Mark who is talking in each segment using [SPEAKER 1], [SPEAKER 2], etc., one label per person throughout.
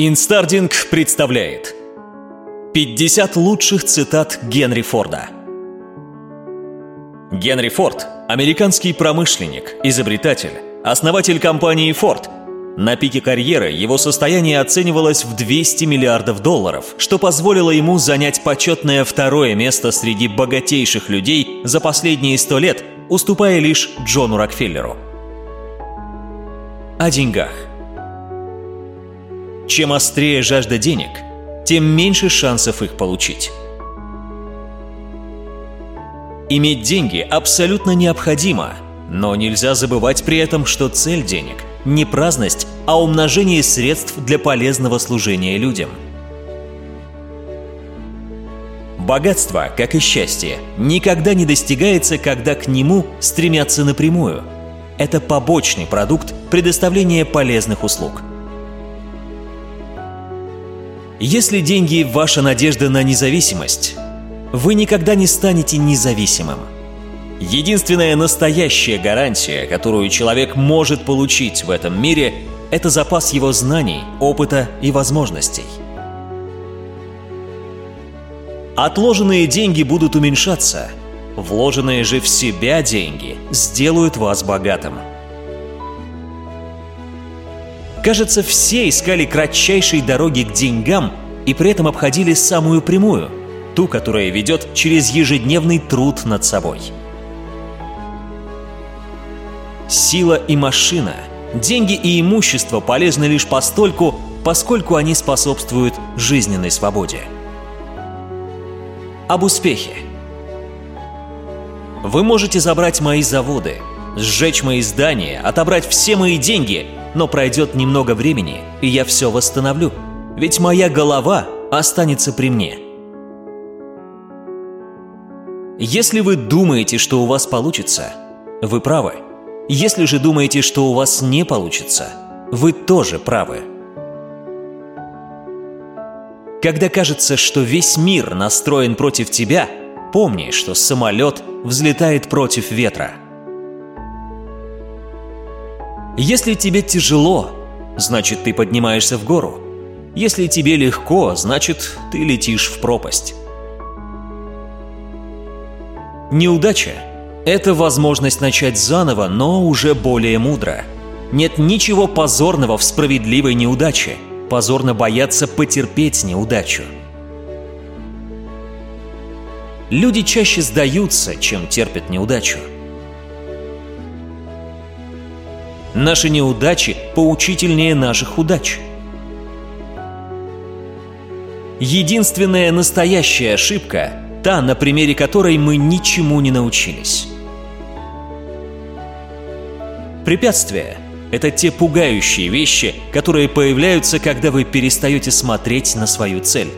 [SPEAKER 1] Инстардинг представляет 50 лучших цитат Генри Форда. Генри Форд – американский промышленник, изобретатель, основатель компании Ford. На пике карьеры его состояние оценивалось в 200 миллиардов долларов, что позволило ему занять почетное второе место среди богатейших людей за последние сто лет, уступая лишь Джону Рокфеллеру. О деньгах. Чем острее жажда денег, тем меньше шансов их получить. Иметь деньги абсолютно необходимо, но нельзя забывать при этом, что цель денег – не праздность, а умножение средств для полезного служения людям. Богатство, как и счастье, никогда не достигается, когда к нему стремятся напрямую. Это побочный продукт предоставления полезных услуг – если деньги – ваша надежда на независимость, вы никогда не станете независимым. Единственная настоящая гарантия, которую человек может получить в этом мире, это запас его знаний, опыта и возможностей. Отложенные деньги будут уменьшаться, вложенные же в себя деньги сделают вас богатым. Кажется, все искали кратчайшей дороги к деньгам и при этом обходили самую прямую, ту, которая ведет через ежедневный труд над собой. Сила и машина, деньги и имущество полезны лишь постольку, поскольку они способствуют жизненной свободе. Об успехе. Вы можете забрать мои заводы, сжечь мои здания, отобрать все мои деньги – но пройдет немного времени, и я все восстановлю. Ведь моя голова останется при мне. Если вы думаете, что у вас получится, вы правы. Если же думаете, что у вас не получится, вы тоже правы. Когда кажется, что весь мир настроен против тебя, помни, что самолет взлетает против ветра – если тебе тяжело, значит ты поднимаешься в гору. Если тебе легко, значит ты летишь в пропасть. Неудача – это возможность начать заново, но уже более мудро. Нет ничего позорного в справедливой неудаче. Позорно бояться потерпеть неудачу. Люди чаще сдаются, чем терпят неудачу. Наши неудачи поучительнее наших удач. Единственная настоящая ошибка – та, на примере которой мы ничему не научились. Препятствия – это те пугающие вещи, которые появляются, когда вы перестаете смотреть на свою цель.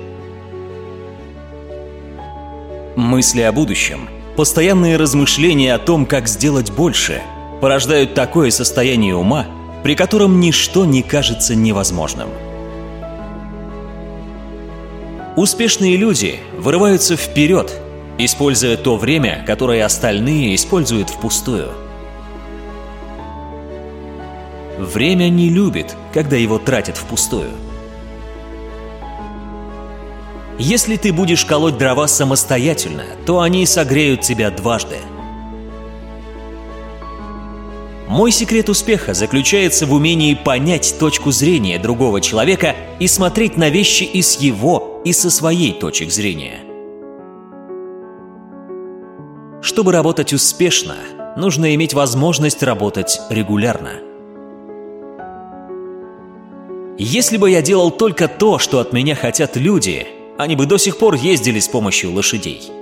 [SPEAKER 1] Мысли о будущем, постоянные размышления о том, как сделать больше – порождают такое состояние ума, при котором ничто не кажется невозможным. Успешные люди вырываются вперед, используя то время, которое остальные используют впустую. Время не любит, когда его тратят впустую. Если ты будешь колоть дрова самостоятельно, то они согреют тебя дважды – мой секрет успеха заключается в умении понять точку зрения другого человека и смотреть на вещи и с его, и со своей точек зрения. Чтобы работать успешно, нужно иметь возможность работать регулярно. Если бы я делал только то, что от меня хотят люди, они бы до сих пор ездили с помощью лошадей –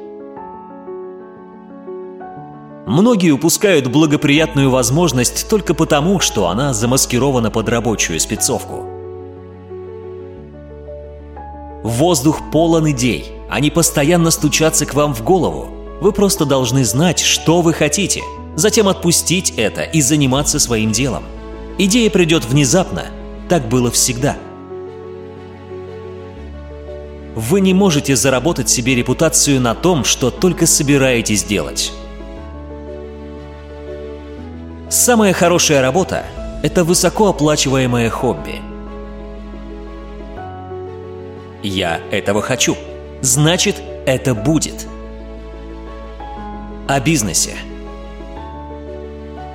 [SPEAKER 1] Многие упускают благоприятную возможность только потому, что она замаскирована под рабочую спецовку. Воздух полон идей. Они постоянно стучатся к вам в голову. Вы просто должны знать, что вы хотите, затем отпустить это и заниматься своим делом. Идея придет внезапно. Так было всегда. Вы не можете заработать себе репутацию на том, что только собираетесь делать. Самая хорошая работа – это высокооплачиваемое хобби. Я этого хочу. Значит, это будет. О бизнесе.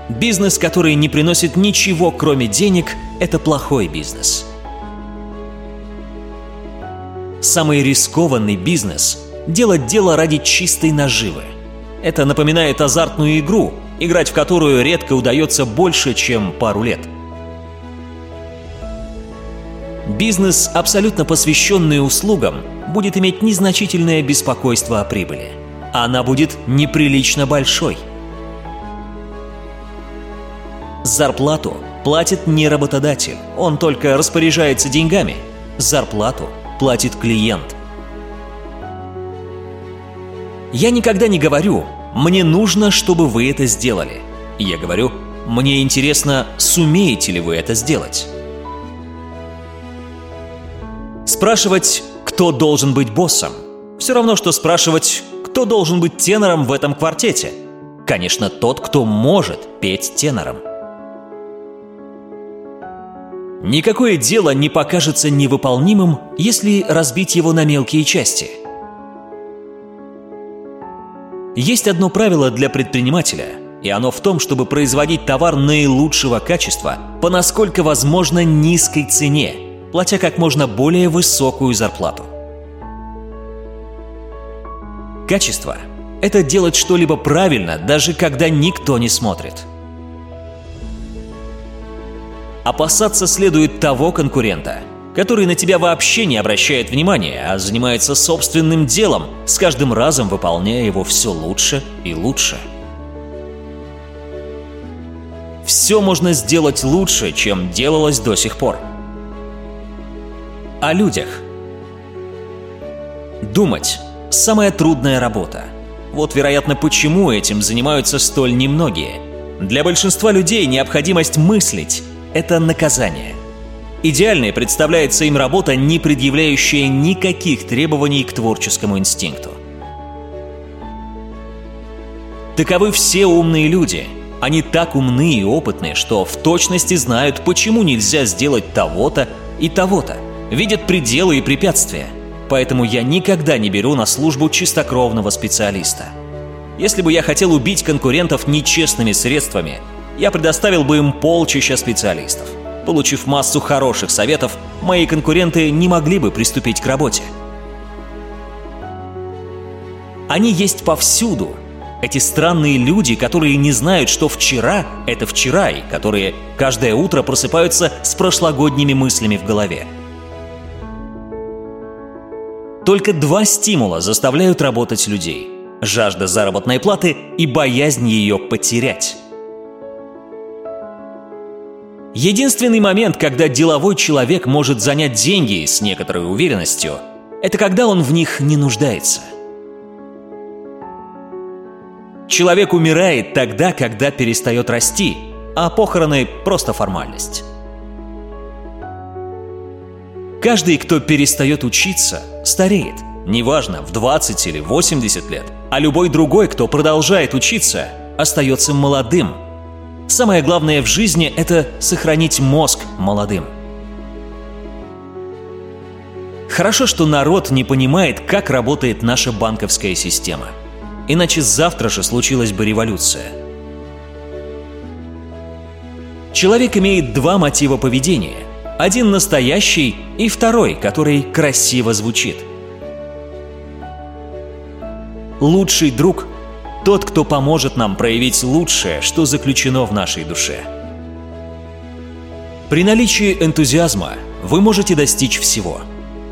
[SPEAKER 1] Бизнес, который не приносит ничего, кроме денег, это плохой бизнес. Самый рискованный бизнес – делать дело ради чистой наживы. Это напоминает азартную игру, играть в которую редко удается больше, чем пару лет. Бизнес, абсолютно посвященный услугам, будет иметь незначительное беспокойство о прибыли. Она будет неприлично большой. Зарплату платит не работодатель, он только распоряжается деньгами. Зарплату платит клиент. Я никогда не говорю «мне нужно, чтобы вы это сделали». Я говорю «мне интересно, сумеете ли вы это сделать». Спрашивать, кто должен быть боссом, все равно, что спрашивать, кто должен быть тенором в этом квартете. Конечно, тот, кто может петь тенором. Никакое дело не покажется невыполнимым, если разбить его на мелкие части. Есть одно правило для предпринимателя, и оно в том, чтобы производить товар наилучшего качества по насколько возможно низкой цене, платя как можно более высокую зарплату. Качество – это делать что-либо правильно, даже когда никто не смотрит – Опасаться следует того конкурента, который на тебя вообще не обращает внимания, а занимается собственным делом, с каждым разом выполняя его все лучше и лучше. Все можно сделать лучше, чем делалось до сих пор. О людях. Думать – самая трудная работа. Вот, вероятно, почему этим занимаются столь немногие. Для большинства людей необходимость мыслить это наказание. Идеальной представляется им работа, не предъявляющая никаких требований к творческому инстинкту. Таковы все умные люди. Они так умны и опытны, что в точности знают, почему нельзя сделать того-то и того-то, видят пределы и препятствия. Поэтому я никогда не беру на службу чистокровного специалиста. Если бы я хотел убить конкурентов нечестными средствами – я предоставил бы им полчища специалистов. Получив массу хороших советов, мои конкуренты не могли бы приступить к работе. Они есть повсюду. Эти странные люди, которые не знают, что вчера — это вчера, и которые каждое утро просыпаются с прошлогодними мыслями в голове. Только два стимула заставляют работать людей – жажда заработной платы и боязнь ее потерять. Единственный момент, когда деловой человек может занять деньги с некоторой уверенностью, это когда он в них не нуждается. Человек умирает тогда, когда перестает расти, а похороны – просто формальность. Каждый, кто перестает учиться, стареет. Неважно, в 20 или 80 лет. А любой другой, кто продолжает учиться, остается молодым – Самое главное в жизни – это сохранить мозг молодым. Хорошо, что народ не понимает, как работает наша банковская система. Иначе завтра же случилась бы революция. Человек имеет два мотива поведения. Один настоящий и второй, который красиво звучит. Лучший друг тот, кто поможет нам проявить лучшее, что заключено в нашей душе. При наличии энтузиазма вы можете достичь всего.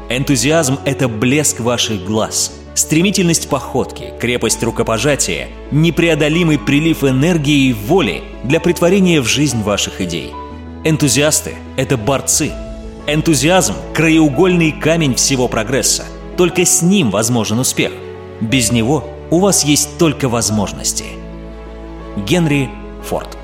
[SPEAKER 1] Энтузиазм – это блеск ваших глаз, стремительность походки, крепость рукопожатия, непреодолимый прилив энергии и воли для притворения в жизнь ваших идей. Энтузиасты – это борцы. Энтузиазм – краеугольный камень всего прогресса. Только с ним возможен успех. Без него у вас есть только возможности. Генри Форд